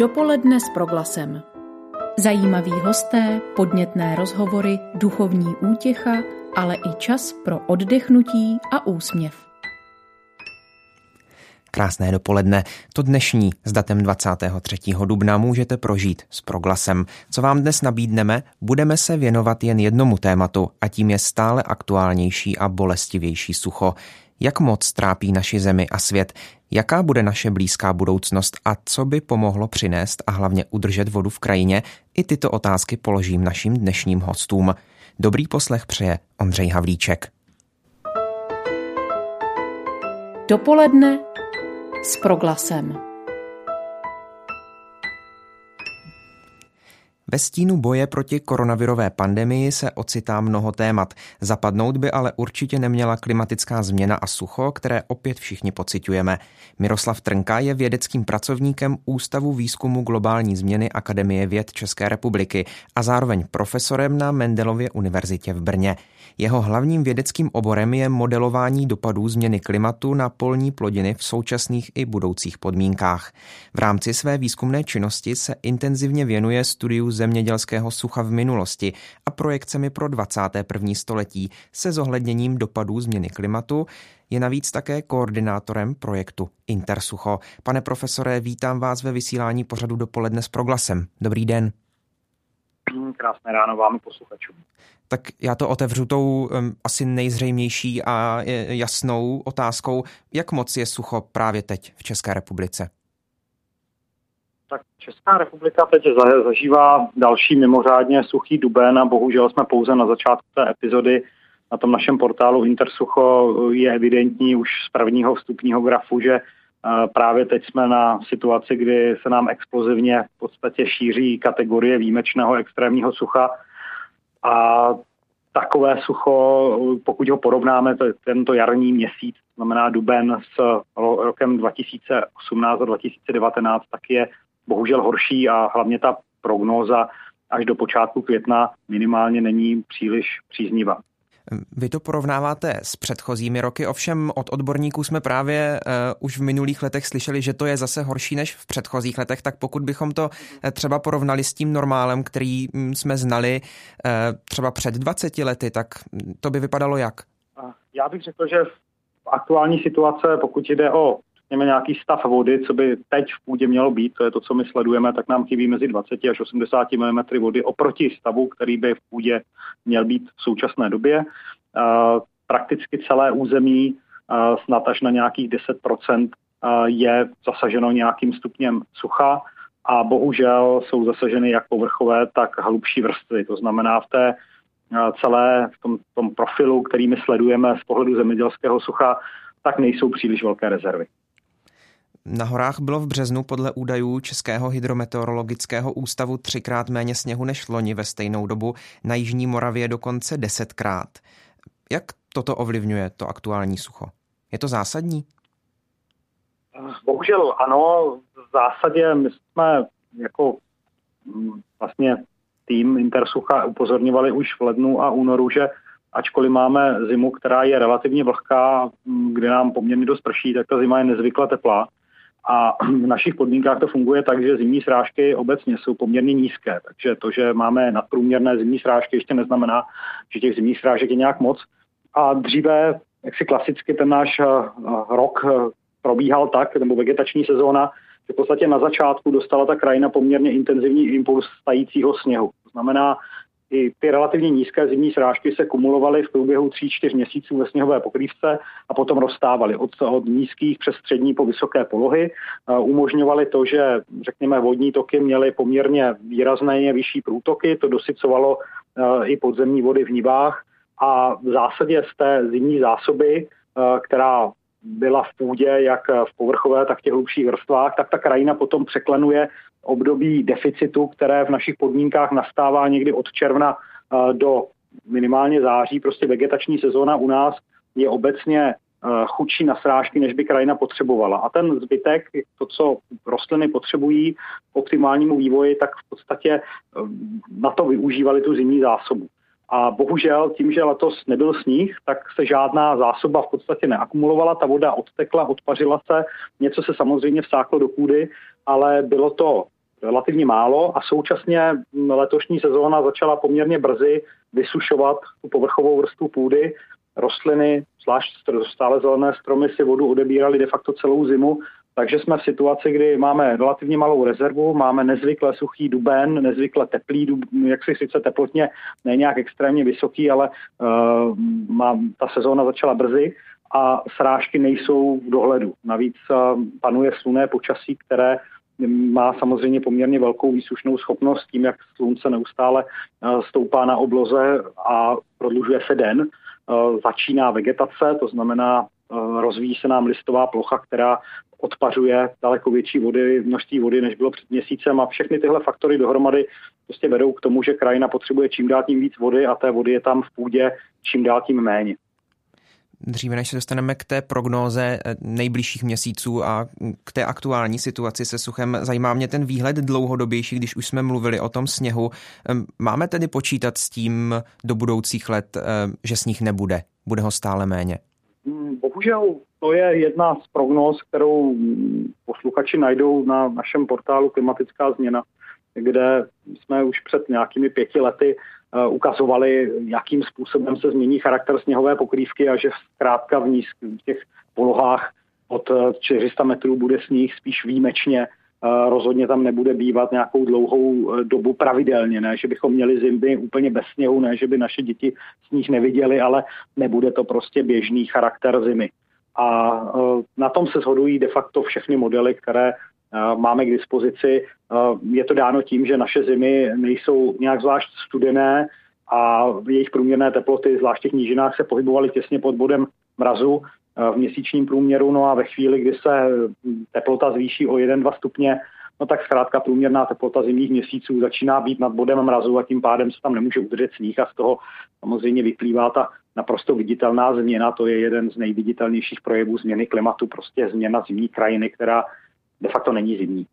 Dopoledne s proglasem. Zajímaví hosté, podnětné rozhovory, duchovní útěcha, ale i čas pro oddechnutí a úsměv. Krásné dopoledne. To dnešní s datem 23. dubna můžete prožít s proglasem. Co vám dnes nabídneme, budeme se věnovat jen jednomu tématu a tím je stále aktuálnější a bolestivější sucho. Jak moc trápí naši zemi a svět? Jaká bude naše blízká budoucnost a co by pomohlo přinést a hlavně udržet vodu v krajině? I tyto otázky položím našim dnešním hostům. Dobrý poslech přeje Ondřej Havlíček. Dopoledne s proglasem. Ve stínu boje proti koronavirové pandemii se ocitá mnoho témat. Zapadnout by ale určitě neměla klimatická změna a sucho, které opět všichni pocitujeme. Miroslav Trnka je vědeckým pracovníkem Ústavu výzkumu globální změny Akademie věd České republiky a zároveň profesorem na Mendelově univerzitě v Brně. Jeho hlavním vědeckým oborem je modelování dopadů změny klimatu na polní plodiny v současných i budoucích podmínkách. V rámci své výzkumné činnosti se intenzivně věnuje studiu zemědělského sucha v minulosti a projekcemi pro 21. století se zohledněním dopadů změny klimatu, je navíc také koordinátorem projektu Intersucho. Pane profesore, vítám vás ve vysílání pořadu dopoledne s proglasem. Dobrý den. Krásné ráno vám posluchačům. Tak já to otevřu tou um, asi nejzřejmější a jasnou otázkou, jak moc je sucho právě teď v České republice? Tak Česká republika teď zažívá další mimořádně suchý duben a bohužel jsme pouze na začátku té epizody na tom našem portálu Intersucho je evidentní už z prvního vstupního grafu, že právě teď jsme na situaci, kdy se nám explozivně v podstatě šíří kategorie výjimečného extrémního sucha a takové sucho, pokud ho porovnáme, to je tento jarní měsíc, znamená duben s rokem 2018 a 2019, tak je bohužel horší a hlavně ta prognóza až do počátku května minimálně není příliš příznivá. Vy to porovnáváte s předchozími roky, ovšem od odborníků jsme právě uh, už v minulých letech slyšeli, že to je zase horší než v předchozích letech, tak pokud bychom to uh, třeba porovnali s tím normálem, který um, jsme znali uh, třeba před 20 lety, tak to by vypadalo jak? Já bych řekl, že v aktuální situace, pokud jde o řekněme, nějaký stav vody, co by teď v půdě mělo být, to je to, co my sledujeme, tak nám chybí mezi 20 až 80 mm vody oproti stavu, který by v půdě měl být v současné době. Prakticky celé území, snad až na nějakých 10% je zasaženo nějakým stupněm sucha a bohužel jsou zasaženy jak povrchové, tak hlubší vrstvy. To znamená v té celé v tom, tom profilu, který my sledujeme z pohledu zemědělského sucha, tak nejsou příliš velké rezervy. Na horách bylo v březnu podle údajů Českého hydrometeorologického ústavu třikrát méně sněhu než loni ve stejnou dobu, na Jižní Moravě dokonce desetkrát. Jak toto ovlivňuje to aktuální sucho? Je to zásadní? Bohužel ano, v zásadě my jsme jako mm, vlastně tým Intersucha upozorňovali už v lednu a únoru, že ačkoliv máme zimu, která je relativně vlhká, mm, kde nám poměrně dost prší, tak ta zima je nezvykle teplá. A v našich podmínkách to funguje tak, že zimní srážky obecně jsou poměrně nízké. Takže to, že máme nadprůměrné zimní srážky, ještě neznamená, že těch zimních srážek je nějak moc. A dříve, jak si klasicky ten náš eh, rok eh, probíhal tak, nebo vegetační sezóna, že v podstatě na začátku dostala ta krajina poměrně intenzivní impuls stajícího sněhu. To znamená, i ty relativně nízké zimní srážky se kumulovaly v průběhu 3-4 měsíců ve sněhové pokrývce a potom rozstávaly od, od nízkých přes střední po vysoké polohy. Umožňovaly to, že řekněme vodní toky měly poměrně výrazné vyšší průtoky, to dosycovalo i podzemní vody v nivách a v zásadě z té zimní zásoby, která byla v půdě, jak v povrchové, tak v těch hlubších vrstvách, tak ta krajina potom překlenuje období deficitu, které v našich podmínkách nastává někdy od června eh, do minimálně září. Prostě vegetační sezóna u nás je obecně eh, chudší na srážky, než by krajina potřebovala. A ten zbytek, to, co rostliny potřebují k optimálnímu vývoji, tak v podstatě eh, na to využívali tu zimní zásobu. A bohužel tím, že letos nebyl sníh, tak se žádná zásoba v podstatě neakumulovala, ta voda odtekla, odpařila se, něco se samozřejmě vsáklo do půdy, ale bylo to relativně málo a současně letošní sezóna začala poměrně brzy vysušovat tu povrchovou vrstvu půdy. Rostliny, zvlášť stále zelené stromy, si vodu odebírali de facto celou zimu, takže jsme v situaci, kdy máme relativně malou rezervu, máme nezvykle suchý duben, nezvykle teplý duben, jak si sice teplotně není nějak extrémně vysoký, ale uh, má, ta sezóna začala brzy a srážky nejsou v dohledu. Navíc uh, panuje sluné počasí, které má samozřejmě poměrně velkou výsušnou schopnost tím, jak slunce neustále uh, stoupá na obloze a prodlužuje se den. Začíná vegetace, to znamená rozvíjí se nám listová plocha, která odpařuje daleko větší vody, množství vody, než bylo před měsícem a všechny tyhle faktory dohromady prostě vedou k tomu, že krajina potřebuje čím dál tím víc vody a té vody je tam v půdě čím dál tím méně. Dříve než se dostaneme k té prognóze eh, nejbližších měsíců a k té aktuální situaci se suchem, zajímá mě ten výhled dlouhodobější, když už jsme mluvili o tom sněhu. Máme tedy počítat s tím do budoucích let, eh, že sníh nebude? Bude ho stále méně? Hmm, bohužel to je jedna z prognóz, kterou posluchači najdou na našem portálu Klimatická změna, kde jsme už před nějakými pěti lety eh, ukazovali, jakým způsobem se změní charakter sněhové pokrývky a že zkrátka v, nízk, v těch polohách od 400 metrů bude sníh spíš výjimečně. Eh, rozhodně tam nebude bývat nějakou dlouhou eh, dobu pravidelně, ne, že bychom měli zimy úplně bez sněhu, ne, že by naše děti sníh neviděli, ale nebude to prostě běžný charakter zimy. A e, na tom se shodují de facto všechny modely, které máme k dispozici. Je to dáno tím, že naše zimy nejsou nějak zvlášť studené a jejich průměrné teploty, zvláště v nížinách, se pohybovaly těsně pod bodem mrazu v měsíčním průměru. No a ve chvíli, kdy se teplota zvýší o 1-2 stupně, no tak zkrátka průměrná teplota zimních měsíců začíná být nad bodem mrazu a tím pádem se tam nemůže udržet sníh a z toho samozřejmě vyplývá ta naprosto viditelná změna. To je jeden z nejviditelnějších projevů změny klimatu, prostě změna zimní krajiny, která de facto není zimní.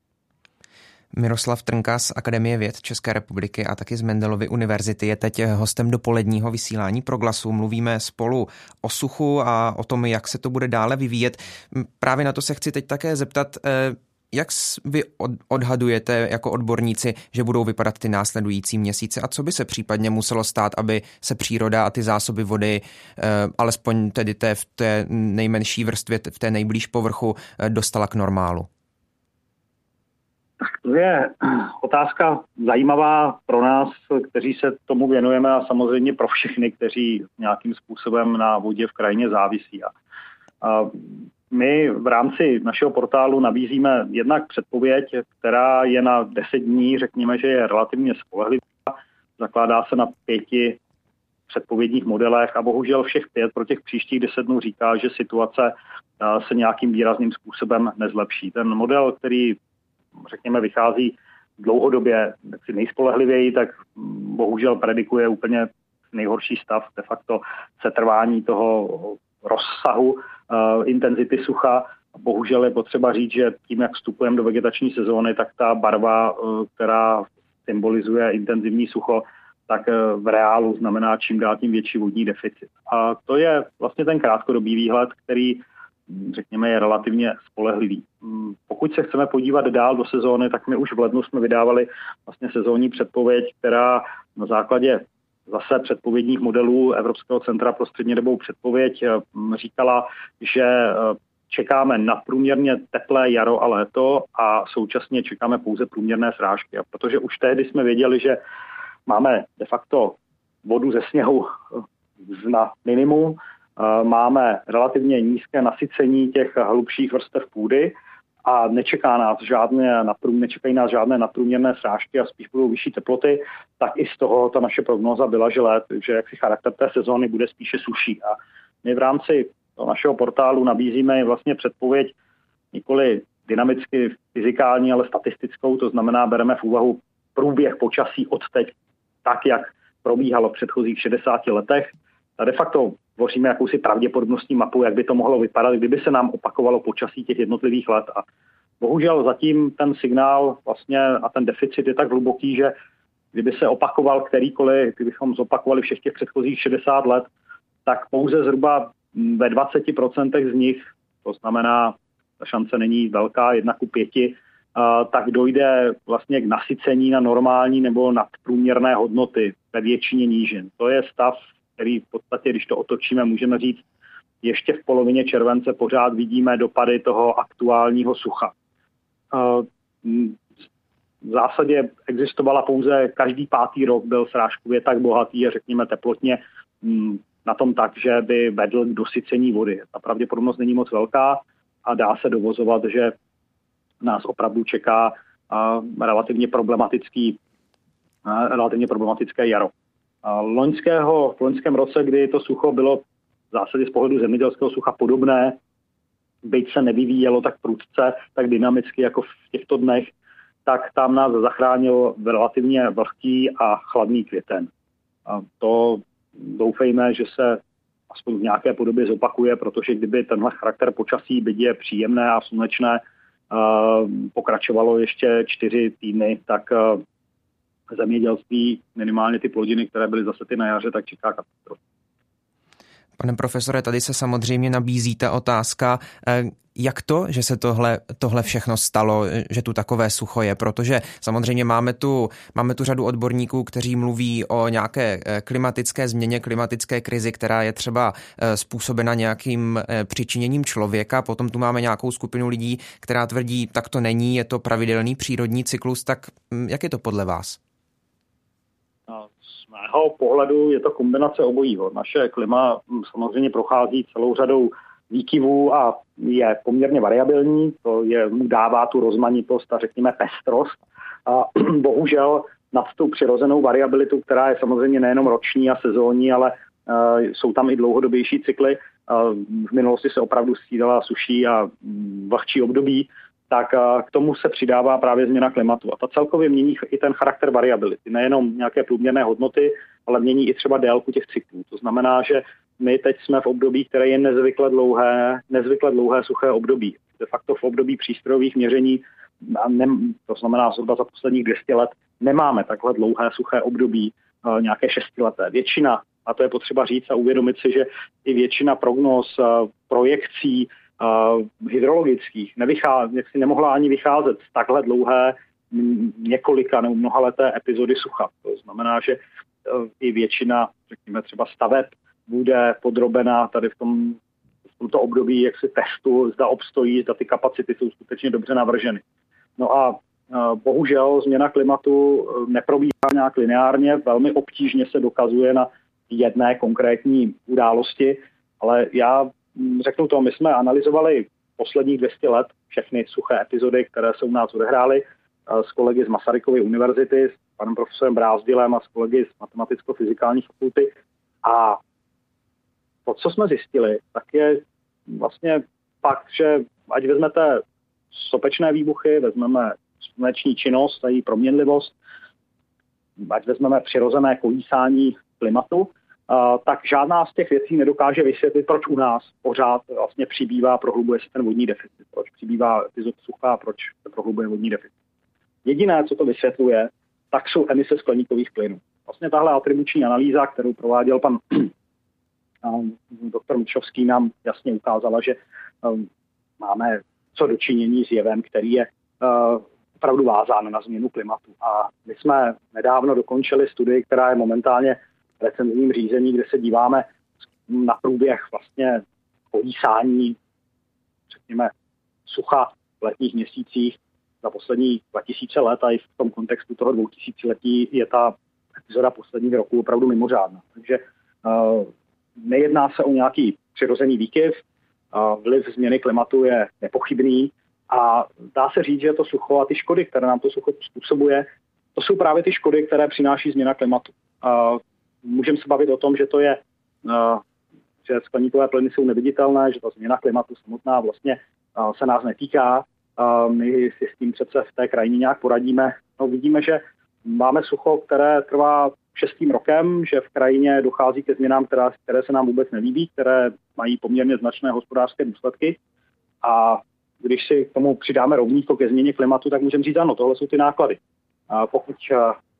Miroslav Trnka z Akademie věd České republiky a taky z Mendelovy univerzity je teď hostem dopoledního vysílání Proglasu. Mluvíme spolu o suchu a o tom, jak se to bude dále vyvíjet. Právě na to se chci teď také zeptat, eh, jak vy odhadujete jako odborníci, že budou vypadat ty následující měsíce a co by se případně muselo stát, aby se příroda a ty zásoby vody, eh, alespoň tedy té, v té nejmenší vrstvě, v té nejblíž povrchu, eh, dostala k normálu? Tak to je otázka zajímavá pro nás, kteří se tomu věnujeme a samozřejmě pro všechny, kteří nějakým způsobem na vodě v krajině závisí. A my v rámci našeho portálu nabízíme jednak předpověď, která je na 10 dní, řekněme, že je relativně spolehlivá, zakládá se na pěti předpovědních modelech a bohužel všech pět pro těch příštích deset dnů říká, že situace se nějakým výrazným způsobem nezlepší. Ten model, který, řekněme, vychází dlouhodobě nejspolehlivěji, tak bohužel predikuje úplně nejhorší stav de facto setrvání toho rozsahu uh, intenzity sucha. Bohužel je potřeba říct, že tím, jak vstupujeme do vegetační sezóny, tak ta barva, uh, která symbolizuje intenzivní sucho, tak uh, v reálu znamená čím dál tím větší vodní deficit. A to je vlastně ten krátkodobý výhled, který hm, řekněme, je relativně spolehlivý. Hm, pokud se chceme podívat dál do sezóny, tak my už v lednu jsme vydávali vlastně sezónní předpověď, která na základě zase předpovědních modelů Evropského centra pro střednědobou předpověď eh, říkala, že eh, čekáme na průměrně teplé jaro a léto a současně čekáme pouze průměrné srážky. A protože už tehdy jsme věděli, že máme de facto vodu ze sněhu eh, na minimum, máme relativně nízké nasycení těch hlubších vrstev půdy, a nečeká nás žádné, nečekají nás žádné nadprůměrné srážky a spíš budou vyšší teploty, tak i z toho ta naše prognoza byla, že, let, že jaksi charakter té sezóny bude spíše suší. A my v rámci toho našeho portálu nabízíme vlastně předpověď nikoli dynamicky fyzikální, ale statistickou, to znamená, bereme v úvahu průběh počasí od teď tak, jak probíhalo v předchozích 60 letech. A de facto tvoříme jakousi pravděpodobnostní mapu, jak by to mohlo vypadat, kdyby se nám opakovalo počasí těch jednotlivých let. A bohužel zatím ten signál vlastně a ten deficit je tak hluboký, že kdyby se opakoval kterýkoliv, kdybychom zopakovali všech těch předchozích 60 let, tak pouze zhruba ve 20% z nich, to znamená, ta šance není velká, jedna ku pěti, tak dojde vlastně k nasycení na normální nebo nadprůměrné hodnoty ve většině nížin. To je stav, který v podstatě, když to otočíme, můžeme říct, ještě v polovině července pořád vidíme dopady toho aktuálního sucha. V zásadě existovala pouze každý pátý rok, byl srážkově tak bohatý a řekněme teplotně na tom tak, že by vedl k dosycení vody. Ta pravděpodobnost není moc velká a dá se dovozovat, že nás opravdu čeká relativně problematický relativně problematické jaro. Loňského, v loňském roce, kdy to sucho bylo v zásadě z pohledu zemědělského sucha podobné, byť se nevyvíjelo tak prudce, tak dynamicky jako v těchto dnech, tak tam nás zachránil relativně vlhký a chladný květen. A to doufejme, že se aspoň v nějaké podobě zopakuje, protože kdyby tenhle charakter počasí, byť je příjemné a slunečné, pokračovalo ještě čtyři týdny, tak zemědělství, minimálně ty plodiny, které byly zase ty na jaře, tak čeká katastrofa. Pane profesore, tady se samozřejmě nabízí ta otázka, eh, jak to, že se tohle, tohle všechno stalo, že tu takové sucho je, protože samozřejmě máme tu, máme tu řadu odborníků, kteří mluví o nějaké eh, klimatické změně, klimatické krizi, která je třeba eh, způsobena nějakým přičiněním člověka, potom tu máme nějakou skupinu lidí, která tvrdí, tak to není, je to pravidelný přírodní cyklus, tak hm, jak je to podle vás? Mého pohledu je to kombinace obojího. Naše klima hm, samozřejmě prochází celou řadou výkyvů a je poměrně variabilní, to je, mu dává tu rozmanitost a řekněme pestrost. A bohužel nad tu přirozenou variabilitu, která je samozřejmě nejenom roční a sezónní, ale uh, jsou tam i dlouhodobější cykly. Uh, v minulosti se opravdu střídala suší a hm, vlhčí období tak k tomu se přidává právě změna klimatu. A ta celkově mění i ten charakter variability. Nejenom nějaké průměrné hodnoty, ale mění i třeba délku těch cyklů. To znamená, že my teď jsme v období, které je nezvykle dlouhé, nezvykle dlouhé suché období. De facto v období přístrojových měření, to znamená zhruba za posledních 200 let, nemáme takhle dlouhé suché období, nějaké šestileté. Většina, a to je potřeba říct a uvědomit si, že i většina prognóz, projekcí, uh, hydrologických nevychází, jak si nemohla ani vycházet z takhle dlouhé několika nebo mnohaleté epizody sucha. To znamená, že uh, i většina, řekněme třeba staveb, bude podrobena tady v tom v tomto období jak si testu, zda obstojí, zda ty kapacity jsou skutečně dobře navrženy. No a uh, bohužel změna klimatu neprobíhá nějak lineárně, velmi obtížně se dokazuje na jedné konkrétní události, ale já řeknu to, my jsme analyzovali posledních 200 let všechny suché epizody, které se u nás odehrály eh, s kolegy z Masarykovy univerzity, s panem profesorem Brázdilem a s kolegy z matematicko-fyzikální fakulty. A to, co jsme zjistili, tak je vlastně fakt, že ať vezmete sopečné výbuchy, vezmeme sluneční činnost a její proměnlivost, ať vezmeme přirozené kolísání klimatu, tak žádná z těch věcí nedokáže vysvětlit, proč u nás pořád vlastně přibývá, prohlubuje se ten vodní deficit, proč přibývá epizod sucha, proč se prohlubuje vodní deficit. Jediné, co to vysvětluje, tak jsou emise skleníkových plynů. Vlastně tahle atribuční analýza, kterou prováděl pan doktor Mičovský, nám jasně ukázala, že um, máme co dočinění s jevem, který je uh, opravdu vázán na změnu klimatu. A my jsme nedávno dokončili studii, která je momentálně recenzním řízení, kde se díváme na průběh vlastně kolísání, řekněme, sucha v letních měsících za poslední 2000 let a i v tom kontextu toho 2000 letí je ta epizoda posledních roku opravdu mimořádná. Takže uh, nejedná se o nějaký přirozený výkyv, uh, vliv změny klimatu je nepochybný a dá se říct, že to sucho a ty škody, které nám to sucho způsobuje, to jsou právě ty škody, které přináší změna klimatu. Uh, můžeme se bavit o tom, že to je, uh, že skleníkové plyny jsou neviditelné, že ta změna klimatu samotná vlastně se nás netýká. My si s tím přece v té krajině nějak poradíme. No, vidíme, že máme sucho, které trvá šestým rokem, že v krajině dochází ke změnám, která, které se nám vůbec nelíbí, které mají poměrně značné hospodářské důsledky. A když si k tomu přidáme rovnítko ke změně klimatu, tak můžeme říct, ano, tohle jsou ty náklady. A pokud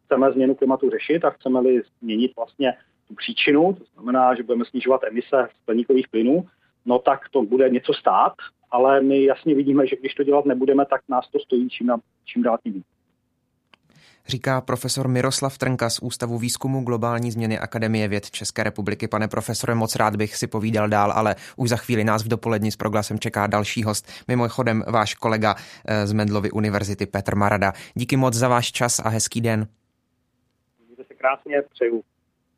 chceme změnu klimatu řešit a chceme-li změnit vlastně tu příčinu, to znamená, že budeme snižovat emise skleníkových plynů, no tak to bude něco stát ale my jasně vidíme, že když to dělat nebudeme, tak nás to stojí čím, čím dál tím říká profesor Miroslav Trnka z Ústavu výzkumu globální změny Akademie věd České republiky. Pane profesore, moc rád bych si povídal dál, ale už za chvíli nás v dopolední s proglasem čeká další host, mimochodem váš kolega eh, z Mendlovy univerzity Petr Marada. Díky moc za váš čas a hezký den. Krásně, přeju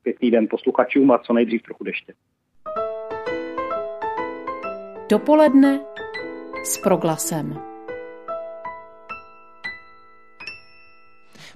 pěkný den posluchačům a co nejdřív trochu deště. Dopoledne s proglasem.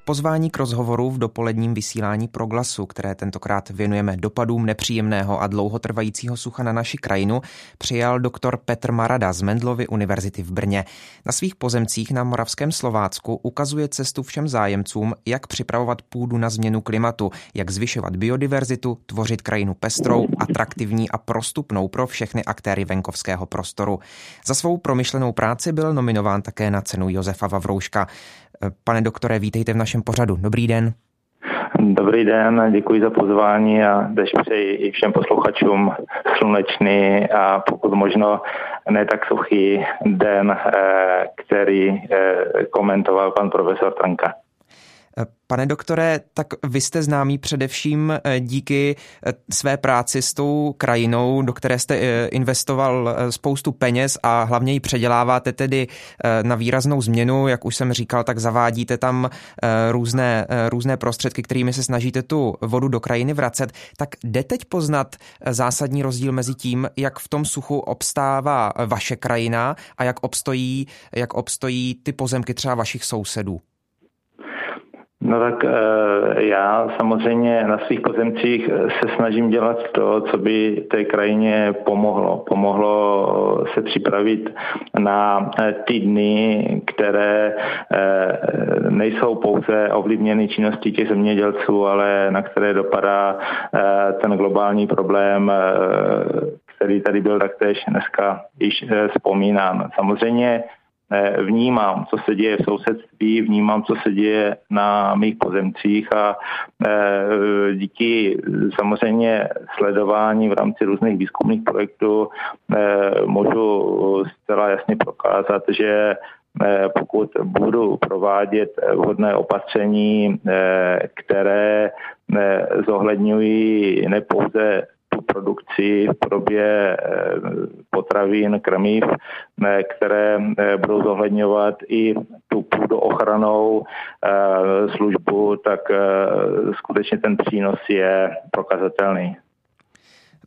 Pozvání k rozhovoru v dopoledním vysílání Proglasu, které tentokrát věnujeme dopadům nepříjemného a dlouhotrvajícího sucha na naši krajinu, přijal doktor Petr Marada z Mendlovy univerzity v Brně. Na svých pozemcích na Moravském Slovácku ukazuje cestu všem zájemcům, jak připravovat půdu na změnu klimatu, jak zvyšovat biodiverzitu, tvořit krajinu pestrou, atraktivní a prostupnou pro všechny aktéry venkovského prostoru. Za svou promyšlenou práci byl nominován také na cenu Josefa Vavrouška. Pane doktore, vítejte v našem pořadu. Dobrý den. Dobrý den, děkuji za pozvání a tež přeji i všem posluchačům slunečný a pokud možno ne tak suchý den, eh, který eh, komentoval pan profesor Trnka. Pane doktore, tak vy jste známý především eh, díky eh, své práci s tou krajinou, do které jste eh, investoval spoustu peněz a hlavně ji předěláváte tedy na výraznou změnu. Jak už jsem říkal, tak zavádíte tam různé, různé prostředky, kterými se snažíte tu vodu do krajiny vracet. Tak jde teď poznat zásadní rozdíl mezi tím, jak v tom suchu obstává vaše krajina a jak obstojí, jak obstojí ty pozemky třeba vašich sousedů? No tak eh, já samozřejmě na svých pozemcích se snažím dělat to, co by té krajině pomohlo. Pomohlo se připravit na eh, ty dny, které eh, nejsou pouze ovlivněny činností těch zemědělců, ale na které dopadá ten globální problém, který tady byl taktéž dneska již vzpomínán. Samozřejmě vnímám, co se děje v sousedství, vnímám, co se děje na mých pozemcích a e, díky samozřejmě sledování v rámci různých výzkumných projektů e, můžu zcela jasně prokázat, že pokud budu provádět vhodné opatření, které zohledňují nepouze tu produkci v podobě eh, potravin, krmiv, eh, které eh, budou zohledňovat i tu půdoochranou službu, tak skutečně ten přínos je prokazatelný.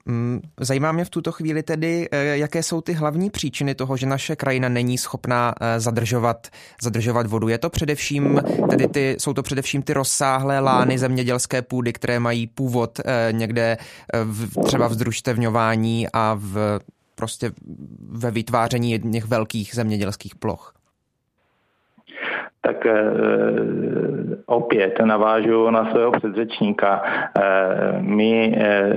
Mm, zajímá mě v tuto chvíli tedy, eh, jaké jsou ty hlavní příčiny toho, že naše krajina není schopná eh, zadržovat, zadržovat vodu. Je to především, tedy ty, jsou to především ty rozsáhlé lány zemědělské půdy, které mají původ eh, někde v, třeba v a v, prostě ve vytváření jedných velkých zemědělských ploch tak eh, opět navážu na svého předřečníka. Eh, my eh,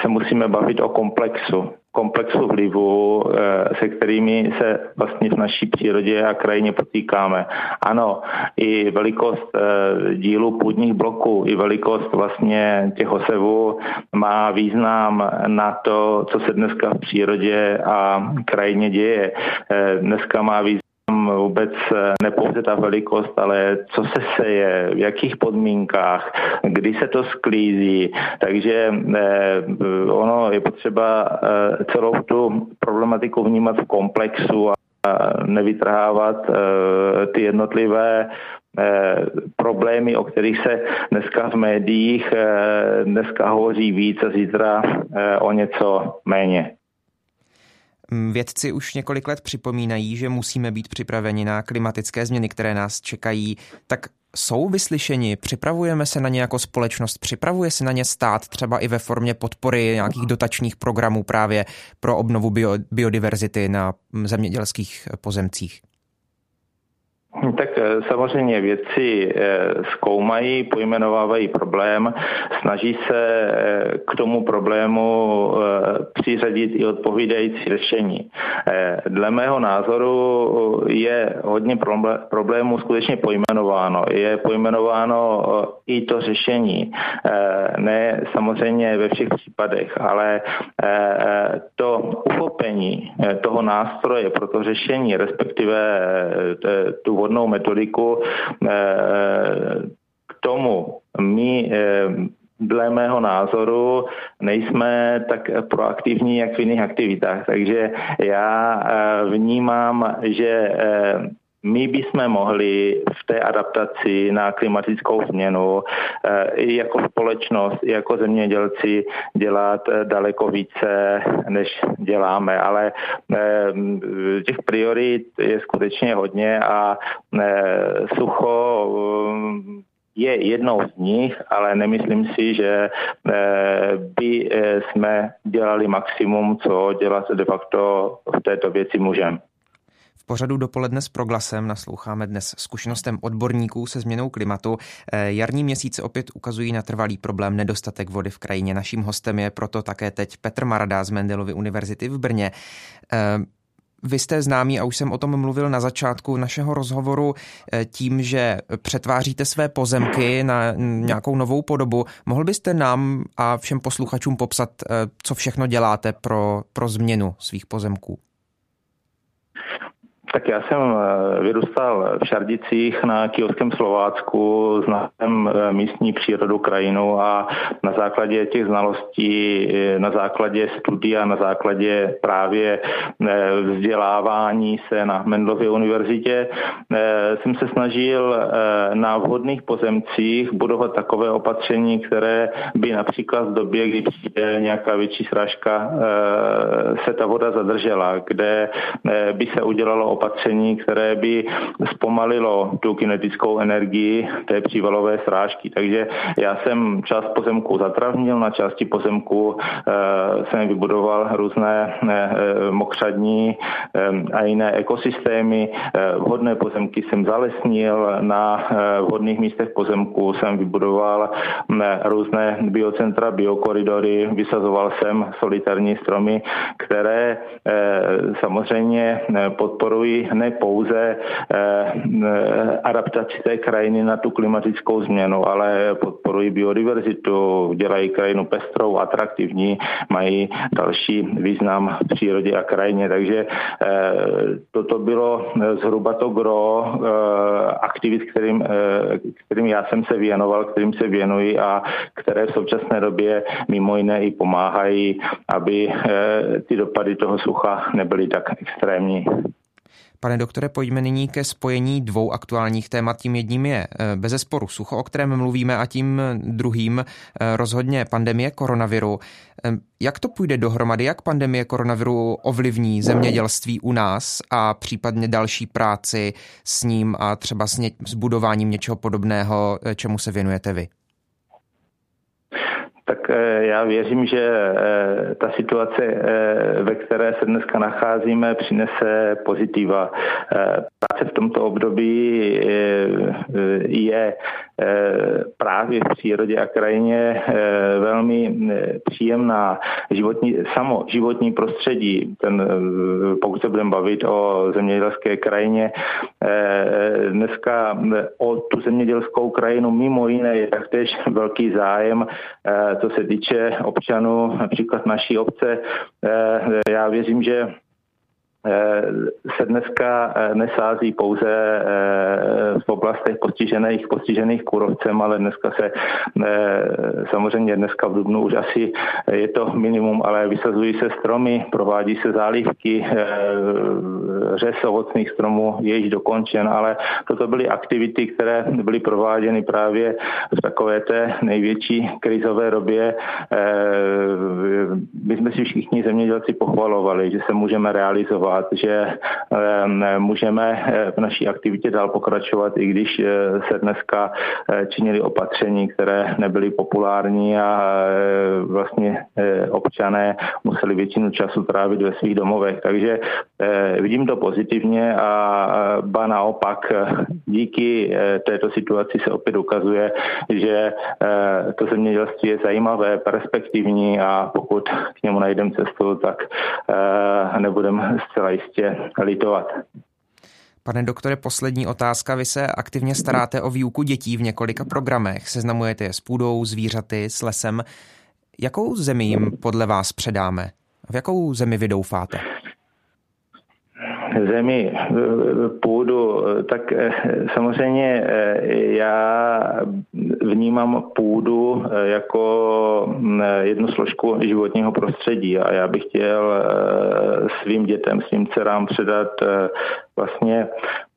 se musíme bavit o komplexu komplexu vlivu, se kterými se vlastně v naší přírodě a krajině potýkáme. Ano, i velikost dílu půdních bloků, i velikost vlastně těch osevů má význam na to, co se dneska v přírodě a krajině děje. Dneska má význam vůbec eh, nepouze ta velikost, ale co se seje, v jakých podmínkách, kdy se to sklízí. Takže eh, ono je potřeba eh, celou tu problematiku vnímat v komplexu a nevytrhávat ty jednotlivé problémy, o kterých se dneska v médiích dneska hovoří víc a zítra o něco méně. Mm, vědci už několik let připomínají, že musíme být připraveni na klimatické změny, které nás čekají. Tak jsou vyslyšeni? Připravujeme se na ně jako společnost? Připravuje se na ně stát třeba i ve formě podpory nějakých dotačních programů právě pro obnovu bio, biodiverzity na zemědělských pozemcích? Tak eh, samozřejmě vědci eh, zkoumají, pojmenovávají problém, snaží se eh, k tomu problému přiřadit i odpovídající řešení. Dle mého názoru je hodně problémů skutečně pojmenováno. Je pojmenováno i to řešení. Ne samozřejmě ve všech případech, ale to uchopení toho nástroje pro to řešení, respektive tu vodnou metodiku. Eh, k tomu my eh, dle mého názoru nejsme tak proaktivní, jak v jiných aktivitách. Takže já eh, vnímám, že my bychom mohli v té adaptaci na klimatickou změnu eh, i jako společnost, i jako zemědělci dělat eh, daleko více, než děláme. Ale eh, těch priorit je skutečně hodně a sucho je jednou z nich, ale nemyslím si, že by jsme dělali maximum, co dělat de facto v této věci můžeme. V pořadu dopoledne s proglasem nasloucháme dnes zkušenostem odborníků se změnou klimatu. Eh, jarní měsíce opět ukazují na trvalý problém nedostatek vody v krajině. Naším hostem je proto také teď Petr Marada z Mendelovy univerzity v Brně. Eh, vy jste známí a už jsem o tom mluvil na začátku našeho rozhovoru eh, tím, že přetváříte své pozemky na nějakou novou podobu. Mohl byste nám a všem posluchačům popsat, co všechno děláte pro, pro změnu svých pozemků? Tak já jsem eh, vyrůstal v Šardicích na Kijovském Slovácku, znám eh, místní přírodu, krajinu a na základě těch znalostí, eh, na základě studia, na základě právě vzdělávání se na Mendlově univerzitě jsem se snažil na vhodných pozemcích budovat takové opatření, které by například v době, kdy přijde nějaká větší srážka, se ta voda zadržela, kde by se udělalo opatření, které by zpomalilo tu kinetickou energii té přívalové srážky. Takže já jsem část pozemku zatravnil, na části pozemku e, jsem vybudoval různé e, mokřadní e, a jiné ekosystémy. Vhodné pozemky jsem zalesnil, na vhodných místech pozemku jsem vybudoval e, různé biocentra, biokoridory, vysazoval jsem solitární stromy, které samozřejmě podporují ne pouze eh, eh, adaptaci té krajiny na tu klimatickou změnu, ale podporují biodiverzitu, dělají krajinu pestrou, atraktivní, mají další význam v přírodě a krajině. Takže eh, toto bylo zhruba to gro aktivit, kterým, kterým já jsem se věnoval, kterým se věnuji a které v současné době mimo jiné i pomáhají, aby ty dopady toho sucha nebyly tak extrémní. Pane doktore, pojďme nyní ke spojení dvou aktuálních témat. Tím jedním je eh, bezesporu sucho, o kterém mluvíme, a tím druhým eh, rozhodně pandemie koronaviru. Eh, jak to půjde dohromady? Jak pandemie koronaviru ovlivní zemědělství u nás a případně další práci s ním a třeba s, ně, s budováním něčeho podobného, čemu se věnujete vy? Tak eh, já věřím, že eh, ta situace, eh, ve které se dneska nacházíme, přinese pozitiva. Práce v tomto období je právě v přírodě a krajině velmi příjemná životní, samo životní prostředí. Ten, pokud se budeme bavit o zemědělské krajině, dneska o tu zemědělskou krajinu mimo jiné je taktéž velký zájem co se týče občanů, například naší obce, eh, já věřím, že se dneska eh, nesází pouze eh, v oblastech postižených, postižených kůrovcem, ale dneska se samozřejmě dneska v Dubnu už asi je to minimum, ale vysazují se stromy, provádí se zálivky, řez ovocných stromů je již dokončen, ale toto byly aktivity, které byly prováděny právě v takové té největší krizové době. My jsme si všichni zemědělci pochvalovali, že se můžeme realizovat opakovat, že můžeme eh, v naší aktivitě dál pokračovat, i když eh, se dneska eh, činili opatření, které nebyly populární a vlastně občané museli většinu času trávit ve svých domovech. Takže vidím to to pozitivně a ba naopak díky této situaci se opět ukazuje, že to zemědělství je zajímavé, perspektivní a pokud k němu najdeme cestu, tak nebudeme zcela jistě litovat. Pane doktore, poslední otázka. Vy se aktivně staráte o výuku dětí v několika programech. Seznamujete je s půdou, zvířaty, s lesem. Jakou zemi jim podle vás předáme? V jakou zemi vy doufáte? Zemi půdu, tak eh, samozřejmě eh, já vnímám půdu eh, jako mm, jednu složku životního prostředí a já bych chtěl svým dětem, svým dcerám předat vlastně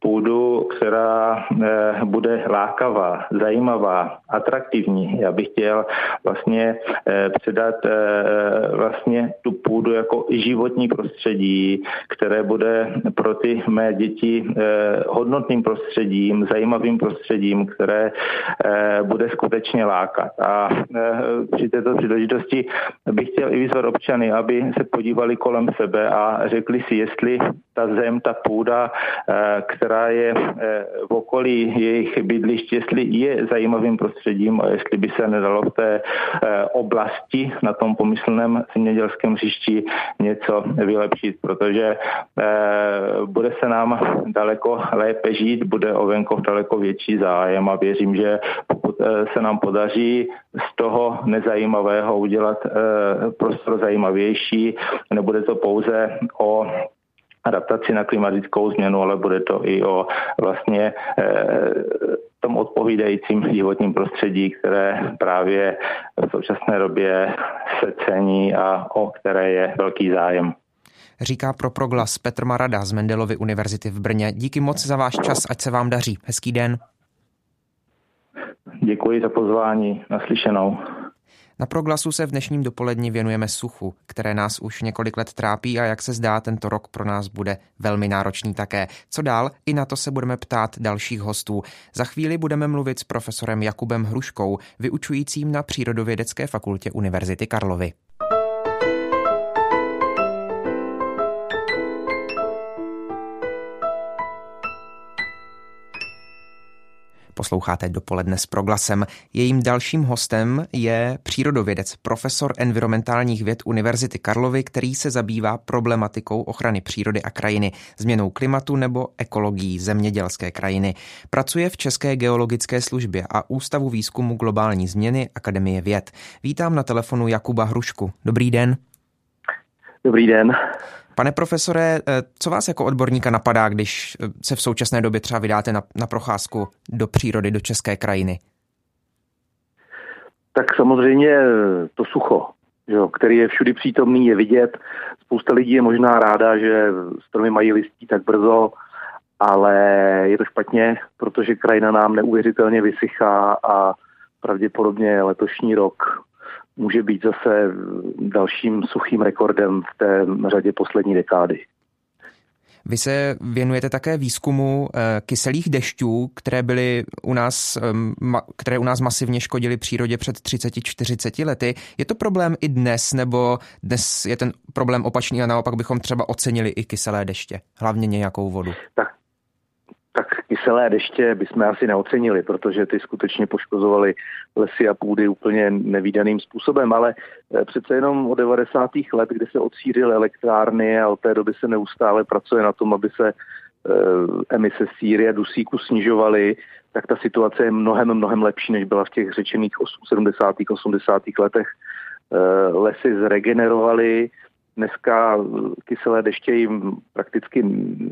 půdu, která eh, bude lákavá, zajímavá, atraktivní. Já bych chtěl vlastně eh, předat eh, vlastně tu půdu jako životní prostředí, které bude pro ty mé děti hodnotným prostředím, zajímavým prostředím, které bude skutečně lákat. A při této příležitosti bych chtěl i vyzvat občany, aby se podívali kolem sebe a řekli si, jestli ta zem, ta půda, která která je eh, v okolí jejich bydlišť, jestli je zajímavým prostředím a jestli by se nedalo v té eh, oblasti na tom pomyslném zemědělském hřišti něco vylepšit, protože eh, bude se nám daleko lépe žít, bude o venkov daleko větší zájem a věřím, že pokud se nám podaří z toho nezajímavého udělat prostor zajímavější, nebude to pouze o adaptaci na klimatickou změnu, ale bude to i o vlastně eh, tom odpovídajícím životním prostředí, které právě v současné době se cení a o které je velký zájem. Říká pro proglas Petr Marada z Mendelovy univerzity v Brně. Díky moc za váš čas, ať se vám daří. Hezký den. Děkuji za pozvání. Naslyšenou. Na proglasu se v dnešním dopoledni věnujeme suchu, které nás už několik let trápí a jak se zdá, tento rok pro nás bude velmi náročný také. Co dál? I na to se budeme ptát dalších hostů. Za chvíli budeme mluvit s profesorem Jakubem Hruškou, vyučujícím na Přírodovědecké fakultě Univerzity Karlovy. Posloucháte dopoledne s proglasem. Jejím dalším hostem je přírodovědec, profesor environmentálních věd Univerzity Karlovy, který se zabývá problematikou ochrany přírody a krajiny, změnou klimatu nebo ekologií zemědělské krajiny. Pracuje v České geologické službě a Ústavu výzkumu globální změny Akademie věd. Vítám na telefonu Jakuba Hrušku. Dobrý den. Dobrý den. Pane profesore, eh, co vás jako odborníka napadá, když eh, se v současné době třeba vydáte na, na procházku do přírody, do české krajiny? Tak samozřejmě to sucho, jo, který je všudy přítomný, je vidět. Spousta lidí je možná ráda, že stromy mají listí tak brzo, ale je to špatně, protože krajina nám neuvěřitelně vysychá a pravděpodobně letošní rok může být zase dalším suchým rekordem v té řadě poslední dekády. Vy se věnujete také výzkumu eh, kyselých dešťů, které byly u nás, které u nás masivně škodily přírodě před 30-40 lety. Je to problém i dnes, nebo dnes je ten problém opačný a naopak bychom třeba ocenili i kyselé deště, hlavně nějakou vodu? Tak tak kyselé deště bychom asi neocenili, protože ty skutečně poškozovaly lesy a půdy úplně nevýdaným způsobem, ale eh, přece jenom od 90. let, kdy se odsířily elektrárny a od té doby se neustále pracuje na tom, aby se eh, emise síry a dusíku snižovaly, tak ta situace je mnohem, mnohem lepší, než byla v těch řečených 70. 80. letech. Eh, lesy zregenerovaly, Dneska kyselé deště jim prakticky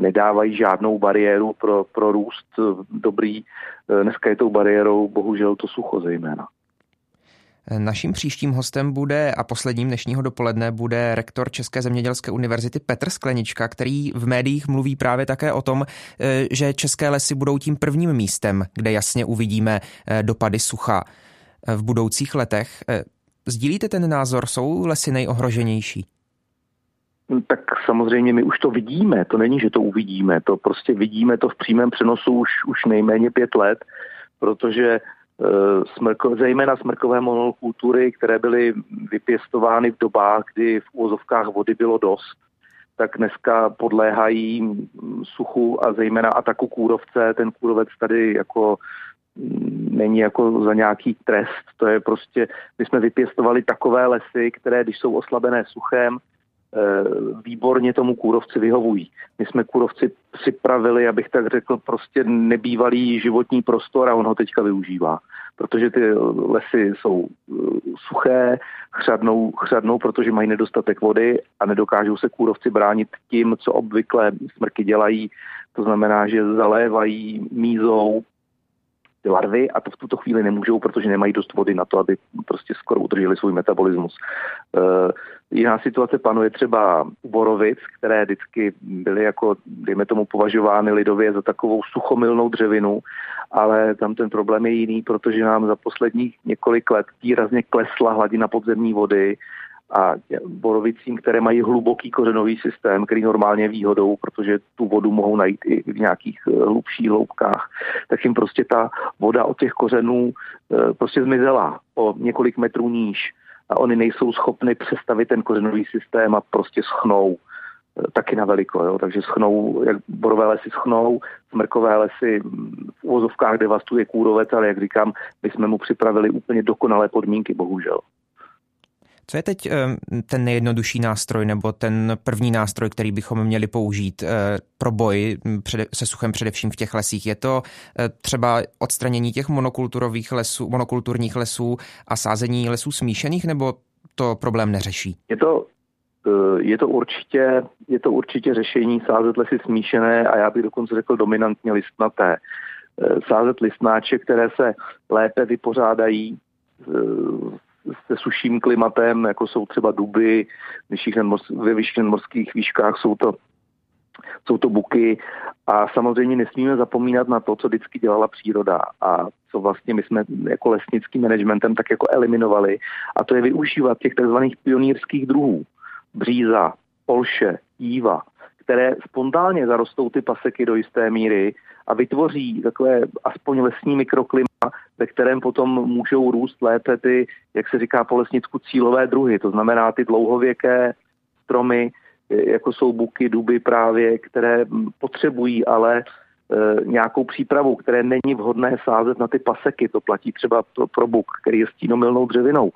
nedávají žádnou bariéru pro, pro růst dobrý. Dneska je tou bariérou bohužel to sucho zejména. Naším příštím hostem bude a posledním dnešního dopoledne bude rektor České zemědělské univerzity Petr Sklenička, který v médiích mluví právě také o tom, že české lesy budou tím prvním místem, kde jasně uvidíme dopady sucha v budoucích letech. Sdílíte ten názor? Jsou lesy nejohroženější? No, tak samozřejmě my už to vidíme, to není, že to uvidíme, to prostě vidíme to v přímém přenosu už, už nejméně pět let, protože uh, smrko, zejména smrkové monokultury, které byly vypěstovány v dobách, kdy v úvozovkách vody bylo dost, tak dneska podléhají suchu a zejména ataku kůrovce. Ten kůrovec tady jako mm, není jako za nějaký trest, to je prostě, my jsme vypěstovali takové lesy, které když jsou oslabené suchem, výborně tomu kůrovci vyhovují. My jsme kůrovci připravili, abych tak řekl, prostě nebývalý životní prostor a on ho teďka využívá. Protože ty lesy jsou eh, suché, chřadnou, chřadnou, protože mají nedostatek vody a nedokážou se kůrovci bránit tím, co obvykle smrky dělají. To znamená, že zalévají mízou ty larvy a to v tuto chvíli nemůžou, protože nemají dost vody na to, aby prostě skoro udrželi svůj metabolismus. Uh, jiná situace panuje třeba u borovic, které vždycky byly jako, dejme tomu, považovány lidově za takovou suchomilnou dřevinu, ale tam ten problém je jiný, protože nám za posledních několik let výrazně klesla hladina podzemní vody a borovicím, které mají hluboký kořenový systém, který normálně výhodou, protože tu vodu mohou najít i v nějakých eh, hlubších hloubkách, tak jim prostě ta voda od těch kořenů eh, prostě zmizela o několik metrů níž a oni nejsou schopni přestavit ten kořenový systém a prostě schnou eh, taky na veliko, jo? takže schnou, jak borové lesy schnou, smrkové lesy v úvozovkách devastuje kůrovec, ale jak říkám, my jsme mu připravili úplně dokonalé podmínky, bohužel. Co je teď eh, ten nejjednodušší nástroj nebo ten první nástroj, který bychom měli použít eh, pro boj hm, se suchem především v těch lesích? Je to eh, třeba odstranění těch monokulturových lesů, monokulturních lesů a sázení lesů smíšených, nebo to problém neřeší? Je to je to, určitě, je to určitě řešení sázet lesy smíšené a já bych dokonce řekl dominantně listnaté. Sázet listnáče, které se lépe vypořádají se suším klimatem, jako jsou třeba duby, ve vyšších nadmorských výškách jsou to jsou to buky a samozřejmě nesmíme zapomínat na to, co vždycky dělala příroda a co vlastně my jsme jako lesnickým managementem tak jako eliminovali a to je využívat těch tzv. pionýrských druhů. Bříza, polše, jíva, které spontánně zarostou ty paseky do jisté míry a vytvoří takové aspoň lesní mikroklima, ve kterém potom můžou růst lépe ty, jak se říká po lesnicku, cílové druhy. To znamená ty dlouhověké stromy, jako jsou buky, duby právě, které potřebují ale E, nějakou přípravu, které není vhodné sázet na ty paseky. To platí třeba pro, pro buk, který je stínomilnou dřevinou.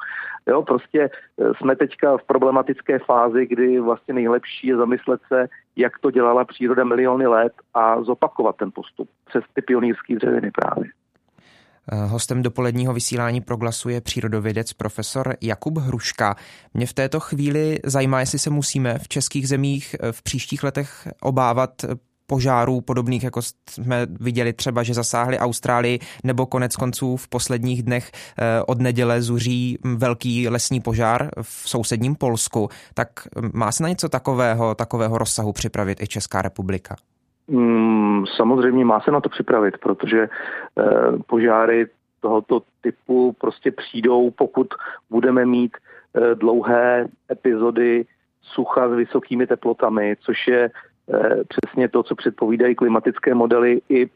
Jo, prostě e, jsme teďka v problematické fázi, kdy vlastně nejlepší je zamyslet se, jak to dělala příroda miliony let a zopakovat ten postup přes ty pionýrské dřeviny právě. E, hostem dopoledního vysílání proglasu je přírodovědec profesor Jakub Hruška. Mě v této chvíli zajímá, jestli se musíme v českých zemích v příštích letech obávat požárů podobných, jako jsme viděli třeba, že zasáhli Austrálii, nebo konec konců v posledních dnech eh, od neděle zuří velký lesní požár v sousedním Polsku. Tak má se na něco takového, takového rozsahu připravit i Česká republika? Mm, samozřejmě má se na to připravit, protože eh, požáry tohoto typu prostě přijdou, pokud budeme mít eh, dlouhé epizody sucha s vysokými teplotami, což je Eh, přesně to, co předpovídají klimatické modely i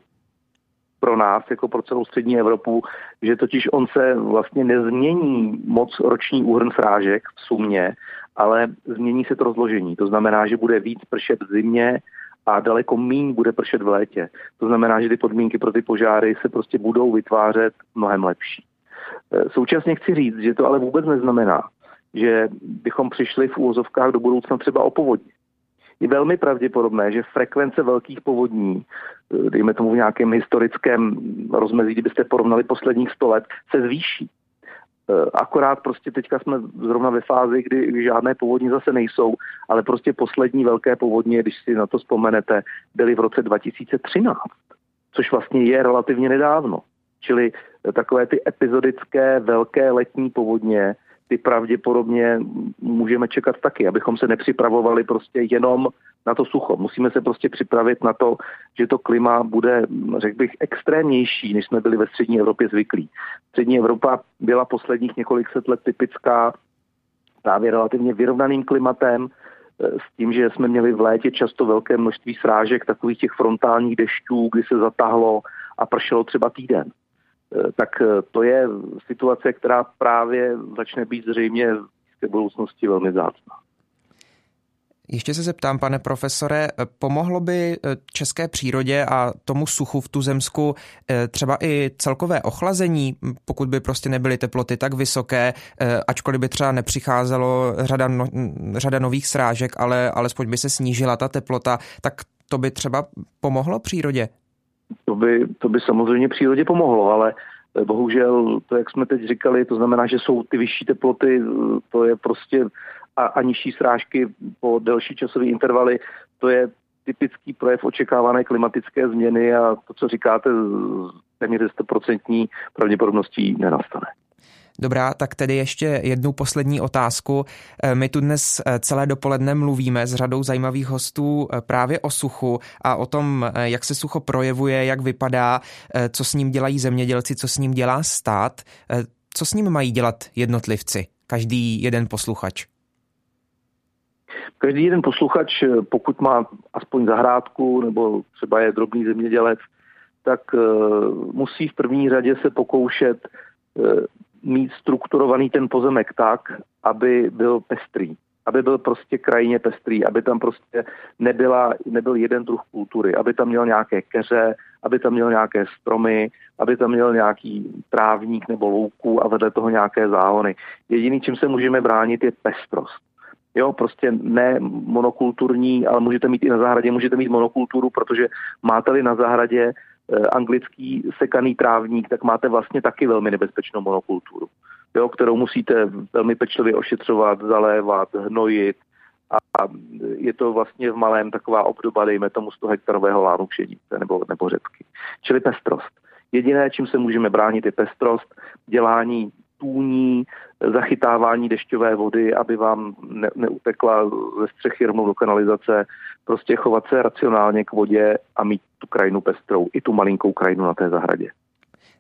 pro nás, jako pro celou střední Evropu, že totiž on se vlastně nezmění moc roční úhrn srážek v sumě, ale změní se to rozložení. To znamená, že bude víc pršet v zimě a daleko míň bude pršet v létě. To znamená, že ty podmínky pro ty požáry se prostě budou vytvářet mnohem lepší. Eh, současně chci říct, že to ale vůbec neznamená, že bychom přišli v úvozovkách do budoucna třeba o povodně je velmi pravděpodobné, že frekvence velkých povodní, eh, dejme tomu v nějakém historickém rozmezí, kdybyste porovnali posledních 100 let, se zvýší. Eh, akorát prostě teďka jsme zrovna ve fázi, kdy žádné povodní zase nejsou, ale prostě poslední velké povodně, když si na to vzpomenete, byly v roce 2013, což vlastně je relativně nedávno. Čili eh, takové ty epizodické velké letní povodně, ty pravděpodobně můžeme čekat taky, abychom se nepřipravovali prostě jenom na to sucho. Musíme se prostě připravit na to, že to klima bude, řekl bych, extrémnější, než jsme byli ve střední Evropě zvyklí. Střední Evropa byla posledních několik set let typická právě relativně vyrovnaným klimatem, eh, s tím, že jsme měli v létě často velké množství srážek, takových těch frontálních dešťů, kdy se zatáhlo a pršelo třeba týden. Eh, tak eh, to je situace, která právě začne být zřejmě v budoucnosti velmi zácná. Ještě se zeptám, pane profesore, pomohlo by eh, české přírodě a tomu suchu v Tuzemsku eh, třeba i celkové ochlazení, pokud by prostě nebyly teploty tak vysoké, eh, ačkoliv by třeba nepřicházelo řada, no, řada nových srážek, ale alespoň by se snížila ta teplota, tak to by třeba pomohlo přírodě? To by, to by samozřejmě přírodě pomohlo, ale bohužel to, jak jsme teď říkali, to znamená, že jsou ty vyšší teploty, to je prostě a, a nižší srážky po delší časové intervaly, to je typický projev očekávané klimatické změny a to, co říkáte, téměř 100% pravděpodobností nenastane. Dobrá, tak tedy ještě jednu poslední otázku. Eh, my tu dnes eh, celé dopoledne mluvíme s řadou zajímavých hostů eh, právě o suchu a o tom, jak se sucho projevuje, jak vypadá, co s ním dělají zemědělci, co s ním dělá stát. Co s ním mají dělat jednotlivci, každý jeden posluchač? Každý jeden posluchač, pokud má aspoň zahrádku nebo třeba je drobný zemědělec, tak musí v první řadě se pokoušet mít strukturovaný ten pozemek tak, aby byl pestrý. Aby byl prostě krajině pestrý, aby tam prostě nebyla, nebyl jeden druh kultury, aby tam měl nějaké keře, aby tam měl nějaké stromy, aby tam měl nějaký trávník nebo louku a vedle toho nějaké záhony. Jediný, čím se můžeme bránit, je pestrost. Jo, prostě ne monokulturní, ale můžete mít i na zahradě, můžete mít monokulturu, protože máte-li na zahradě Eh, anglický sekaný trávník, tak máte vlastně taky velmi nebezpečnou monokulturu, jo, kterou musíte velmi pečlivě ošetřovat, zalévat, hnojit a je to vlastně v malém taková obdoba, dejme tomu 100 hektarového lánu pšenice nebo, nebo řepky. Čili pestrost. Jediné, čím se můžeme bránit, je pestrost, dělání tůní, zachytávání dešťové vody, aby vám ne, neutekla ze střechy rovnou do kanalizace, prostě chovat se racionálně k vodě a mít tu krajinu pestrou, i tu malinkou krajinu na té zahradě.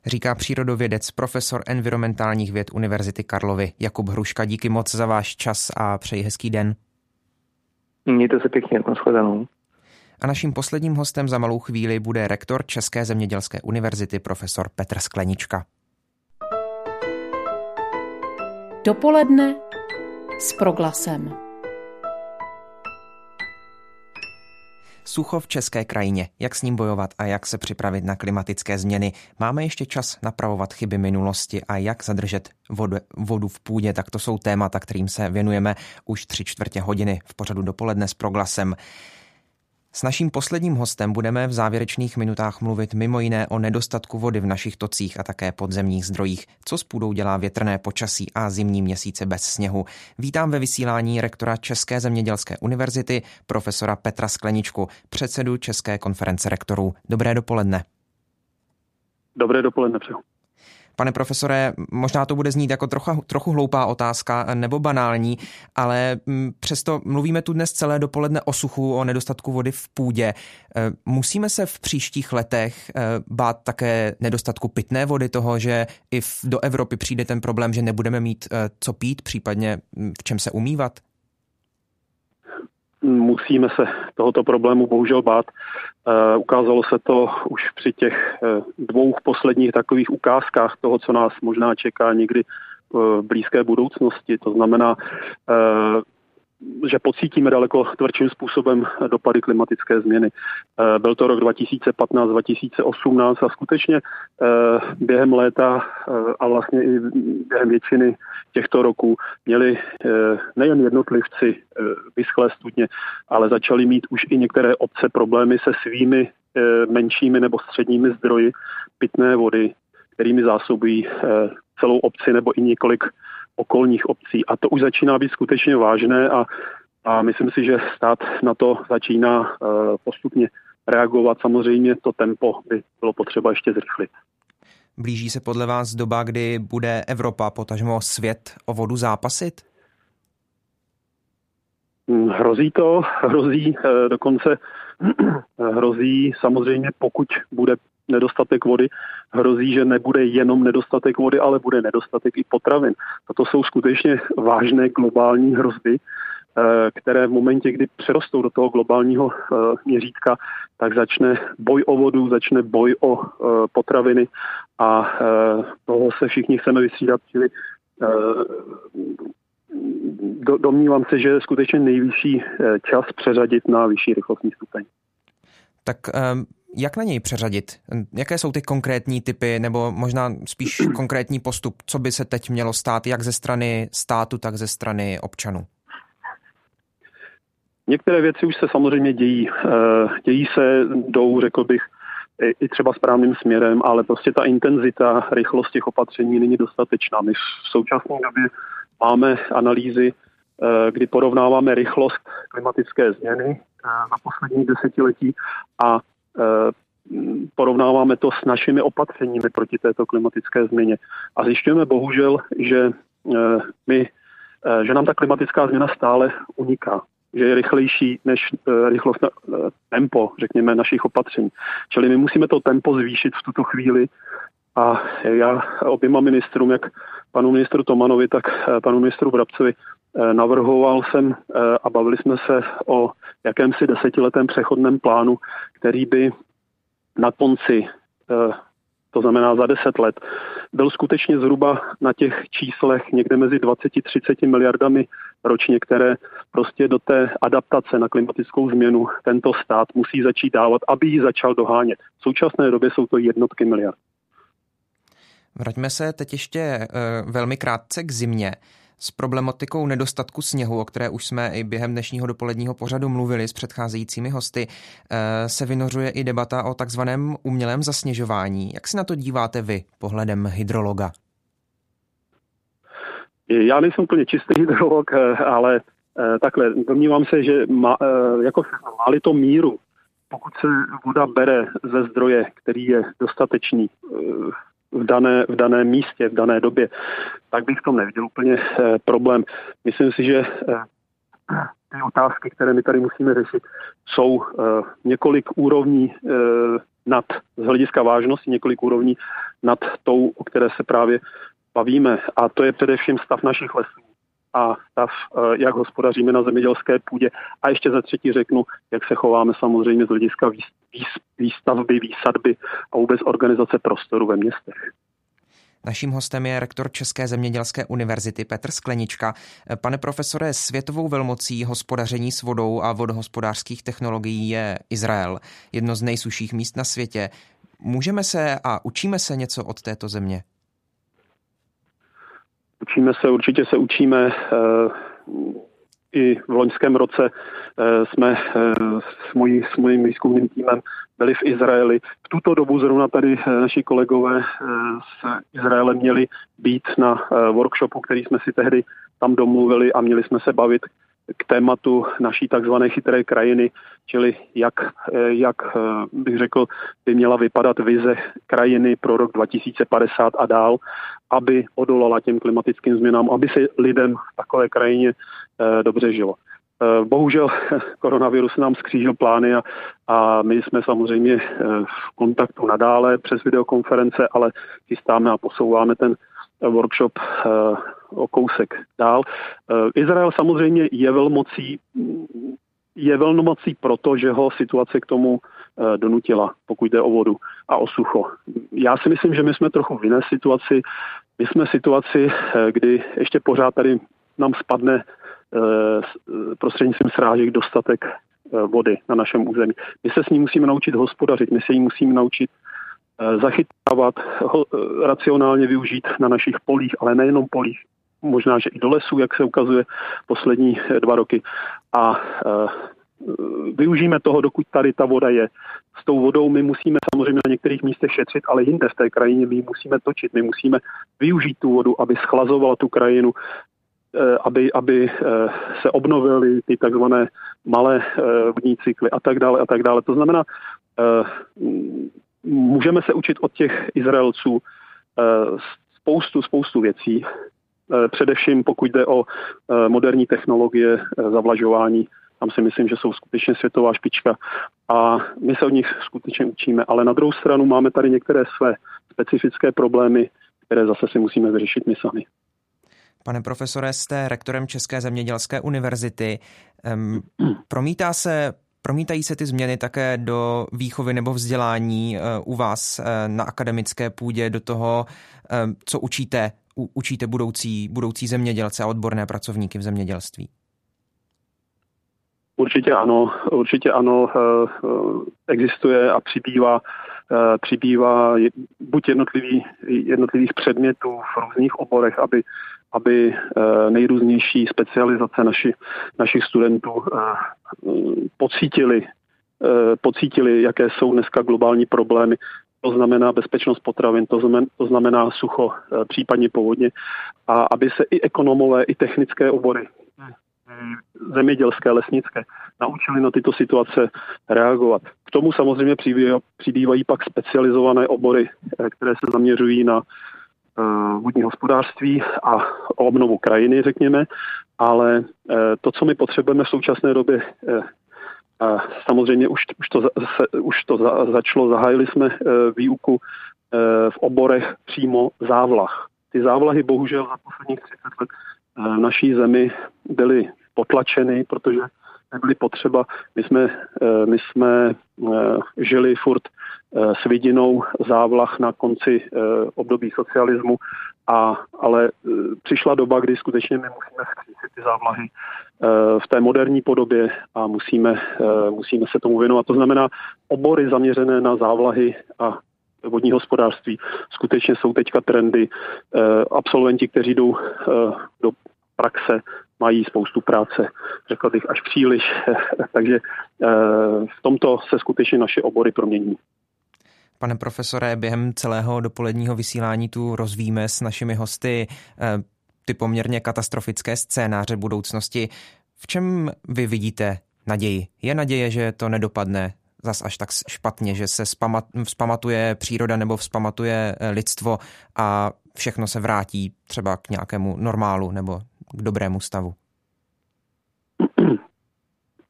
Říká přírodovědec, profesor environmentálních věd Univerzity Karlovy Jakub Hruška. Díky moc za váš čas a přeji hezký den. Mějte se pěkně, nashledanou. A naším posledním hostem za malou chvíli bude rektor České zemědělské univerzity profesor Petr Sklenička. Dopoledne s proglasem. Sucho v české krajině, jak s ním bojovat a jak se připravit na klimatické změny. Máme ještě čas napravovat chyby minulosti a jak zadržet vodu, vodu v půdě, tak to jsou témata, kterým se věnujeme už tři čtvrtě hodiny v pořadu dopoledne s proglasem. S naším posledním hostem budeme v závěrečných minutách mluvit mimo jiné o nedostatku vody v našich tocích a také podzemních zdrojích, co s půdou dělá větrné počasí a zimní měsíce bez sněhu. Vítám ve vysílání rektora České zemědělské univerzity, profesora Petra Skleničku, předsedu České konference rektorů. Dobré dopoledne. Dobré dopoledne přeju. Pane profesore, možná to bude znít jako trocha, trochu hloupá otázka nebo banální, ale mm, přesto mluvíme tu dnes celé dopoledne o suchu, o nedostatku vody v půdě. E, musíme se v příštích letech e, bát také nedostatku pitné vody, toho, že i do Evropy přijde ten problém, že nebudeme mít e, co pít, případně mm, v čem se umývat? Musíme se tohoto problému bohužel bát. E, ukázalo se to už při těch e, dvou posledních takových ukázkách toho, co nás možná čeká někdy v blízké budoucnosti. To znamená, že pocítíme daleko tvrdším způsobem dopady klimatické změny. Eh, byl to rok 2015-2018 a skutečně eh, během léta eh, a vlastně i během většiny těchto roků měli nejen jednotlivci vyschlé studně, ale začali mít už i některé obce problémy se svými menšími nebo středními zdroji pitné vody, kterými zásobují celou obci nebo i několik okolních obcí. A to už začíná být skutečně vážné a, a myslím si, že stát na to začíná uh, postupně reagovat. Samozřejmě to tempo by bylo potřeba ještě zrychlit. Blíží se podle vás doba, kdy bude Evropa, potažmo svět, o vodu zápasit? Hmm, hrozí to, hrozí eh, dokonce hrozí samozřejmě, pokud bude nedostatek vody, hrozí, že nebude jenom nedostatek vody, ale bude nedostatek i potravin. A to jsou skutečně vážné globální hrozby, eh, které v momentě, kdy přerostou do toho globálního eh, měřítka, tak začne boj o vodu, začne boj o eh, potraviny a toho se všichni chceme vystřídat, čili domnívám se, že je skutečně nejvyšší čas přeřadit na vyšší rychlostní stupeň. Tak ehm, jak na něj přeřadit? Jaké jsou ty konkrétní typy, nebo možná spíš konkrétní postup, co by se teď mělo stát, jak ze strany státu, tak ze strany občanů? Některé věci už se samozřejmě dějí. Eh, dějí se, jdou, řekl bych, i třeba správným směrem, ale prostě ta intenzita, rychlost těch opatření není dostatečná. My v současné době máme analýzy, eh, kdy porovnáváme rychlost klimatické změny eh, na poslední desetiletí a porovnáváme to s našimi opatřeními proti této klimatické změně. A zjišťujeme bohužel, že my že nám ta klimatická změna stále uniká že je rychlejší než rychlost, tempo, řekněme, našich opatření. Čili my musíme to tempo zvýšit v tuto chvíli a já oběma ministrům, jak panu ministru Tomanovi, tak panu ministru Brabcovi, navrhoval jsem uh, a bavili jsme se o jakémsi desetiletém přechodném plánu, který by na konci to znamená za 10 let, byl skutečně zhruba na těch číslech někde mezi 20-30 miliardami ročně, které prostě do té adaptace na klimatickou změnu tento stát musí začít dávat, aby ji začal dohánět. V současné době jsou to jednotky miliard. Vraťme se teď ještě velmi krátce k zimě s problematikou nedostatku sněhu, o které už jsme i během dnešního dopoledního pořadu mluvili s předcházejícími hosty, eh, se vynořuje i debata o takzvaném umělém zasněžování. Jak si na to díváte vy pohledem hydrologa? Já nejsem úplně čistý hydrolog, eh, ale eh, takhle, domnívám se, že má, jako má to míru, pokud se voda bere ze zdroje, který je dostatečný, v dané, v daném místě, v dané době, tak bych v tom neviděl úplně eh, problém. Myslím si, že eh, ty otázky, které my tady musíme řešit, jsou eh, několik úrovní nad, z hlediska vážnosti, několik úrovní nad tou, o které se právě bavíme. A to je především stav našich lesů a stav, eh, jak hospodaříme na zemědělské půdě. A ještě za třetí řeknu, jak se chováme samozřejmě z hlediska výstavby, výsadby a vůbec organizace prostoru ve městech. Naším hostem je rektor České zemědělské univerzity Petr Sklenička. Pane profesore, světovou velmocí hospodaření s vodou a vodohospodářských technologií je Izrael, jedno z nejsuších míst na světě. Můžeme se a učíme se něco od této země? Učíme se, určitě se učíme. Eh, I v loňském roce eh, jsme eh, s, mojí, s mojím výzkumným týmem byli v Izraeli. V tuto dobu zrovna tady naši kolegové z Izraele měli být na workshopu, který jsme si tehdy tam domluvili a měli jsme se bavit k tématu naší takzvané chytré krajiny, čili jak, jak bych řekl, by měla vypadat vize krajiny pro rok 2050 a dál aby odolala těm klimatickým změnám, aby se lidem v takové krajině eh, dobře žilo. Eh, bohužel koronavirus nám skřížil plány a, a my jsme samozřejmě eh, v kontaktu nadále přes videokonference, ale chystáme a posouváme ten workshop o kousek dál. Izrael samozřejmě je velmocí, je velmocí proto, že ho situace k tomu donutila, pokud jde o vodu a o sucho. Já si myslím, že my jsme trochu v jiné situaci. My jsme v situaci, eh, kdy ještě pořád tady nám spadne eh, prostřednictvím srážek dostatek eh, vody na našem území. My se s ní musíme naučit hospodařit, my se jí musíme naučit zachytávat, racionálně využít na našich polích, ale nejenom polích, možná, že i do lesů, jak se ukazuje poslední dva roky. A využijeme toho, dokud tady ta voda je. S tou vodou my musíme samozřejmě na některých místech šetřit, ale jinde v té krajině my musíme točit, my musíme využít tu vodu, aby schlazovala tu krajinu, eh, aby, aby eh, se obnovily ty takzvané malé eh, vodní cykly a tak dále a tak dále. To znamená, můžeme se učit od těch Izraelců spoustu, spoustu věcí, především pokud jde o moderní technologie zavlažování tam si myslím, že jsou skutečně světová špička a my se od nich skutečně učíme. Ale na druhou stranu máme tady některé své specifické problémy, které zase si musíme vyřešit my sami. Pane profesore, jste rektorem České zemědělské univerzity. Promítá se Promítají se ty změny také do výchovy nebo vzdělání u vás na akademické půdě, do toho, co učíte, učíte budoucí, budoucí zemědělce a odborné pracovníky v zemědělství? Určitě ano, určitě ano, existuje a přibývá Eh, přibývá buď jednotlivý, jednotlivých předmětů v různých oborech, aby, aby eh, nejrůznější specializace naši, našich studentů eh, pocítili, pocítili, jaké jsou dneska globální problémy. To znamená bezpečnost potravin, to znamená, to znamená sucho, případně povodně. A aby se i ekonomové, i technické obory zemědělské, lesnické, naučili na tyto situace reagovat. K tomu samozřejmě přibývají pak specializované obory, eh, které se zaměřují na eh, vodní hospodářství a obnovu krajiny, řekněme, ale eh, to, co my potřebujeme v současné době, samozřejmě už, už to, už to začalo, zahájili jsme výuku v oborech přímo závlah. Ty závlahy bohužel za posledních 30 let v naší zemi byly potlačeny, protože nebyly potřeba. My jsme, eh, my jsme eh, žili furt eh, s vidinou závlah na konci období socialismu, a, ale přišla doba, kdy skutečně my musíme zkřísit ty závlahy v té moderní podobě a musíme, musíme se tomu věnovat. To znamená, obory zaměřené na závlahy a vodní hospodářství skutečně jsou teďka trendy. Absolventi, kteří jdou do praxe, mají spoustu práce, řekl bych až příliš, takže eh, v tomto se skutečně naše obory promění. Pane profesore, během celého dopoledního vysílání tu rozvíjíme s našimi hosty eh, ty poměrně katastrofické scénáře budoucnosti. V čem vy vidíte naději? Je naděje, že to nedopadne zas až tak špatně, že se vzpamatuje příroda nebo vzpamatuje eh, lidstvo a všechno se vrátí třeba k nějakému normálu nebo k dobrému stavu?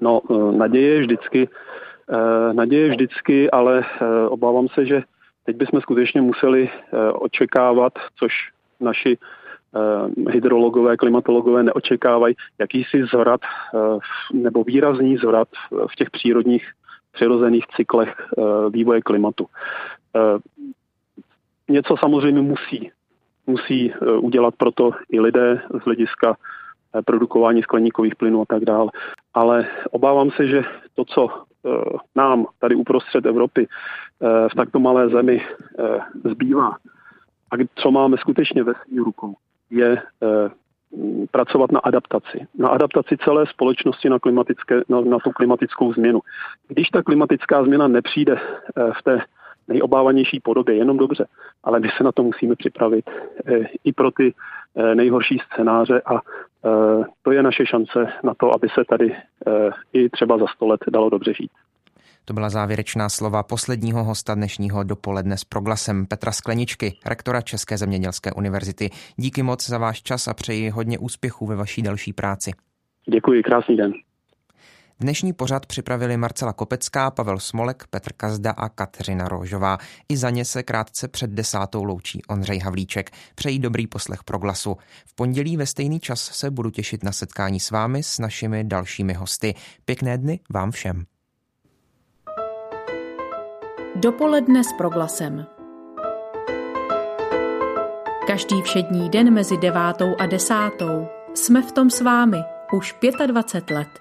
No, eh, naděje vždycky, eh, naděje vždycky, ale eh, obávám se, že teď bychom skutečně museli očekávat, což naši hydrologové, klimatologové neočekávají, jakýsi zvrat nebo výrazný zvrat v těch přírodních přirozených cyklech vývoje klimatu. Něco samozřejmě musí musí eh, udělat proto i lidé z hlediska eh, produkování skleníkových plynů a tak dále. Ale obávám se, že to, co eh, nám tady uprostřed Evropy v takto malé zemi zbývá a co máme skutečně ve svých rukou, je pracovat na adaptaci. Na adaptaci celé společnosti na, klimatické, na, na tu klimatickou změnu. Když ta klimatická změna nepřijde v té nejobávanější podobě, jenom dobře, ale my se na to musíme připravit eh, i pro ty eh, nejhorší scénáře a eh, to je naše šance na to, aby se tady i třeba za sto let dalo dobře žít. To byla závěrečná slova posledního hosta dnešního dopoledne s proglasem Petra Skleničky, rektora České zemědělské univerzity. Díky moc za váš čas a přeji hodně úspěchů ve vaší další práci. Děkuji, krásný den. Dnešní pořad připravili Marcela Kopecká, Pavel Smolek, Petr Kazda a Kateřina Rožová. I za ně se krátce před desátou loučí Ondřej Havlíček. Přejí dobrý poslech pro glasu. V pondělí ve stejný čas se budu těšit na setkání s vámi s našimi dalšími hosty. Pěkné dny vám všem. Dopoledne s proglasem. Každý všední den mezi devátou a desátou jsme v tom s vámi už 25 let.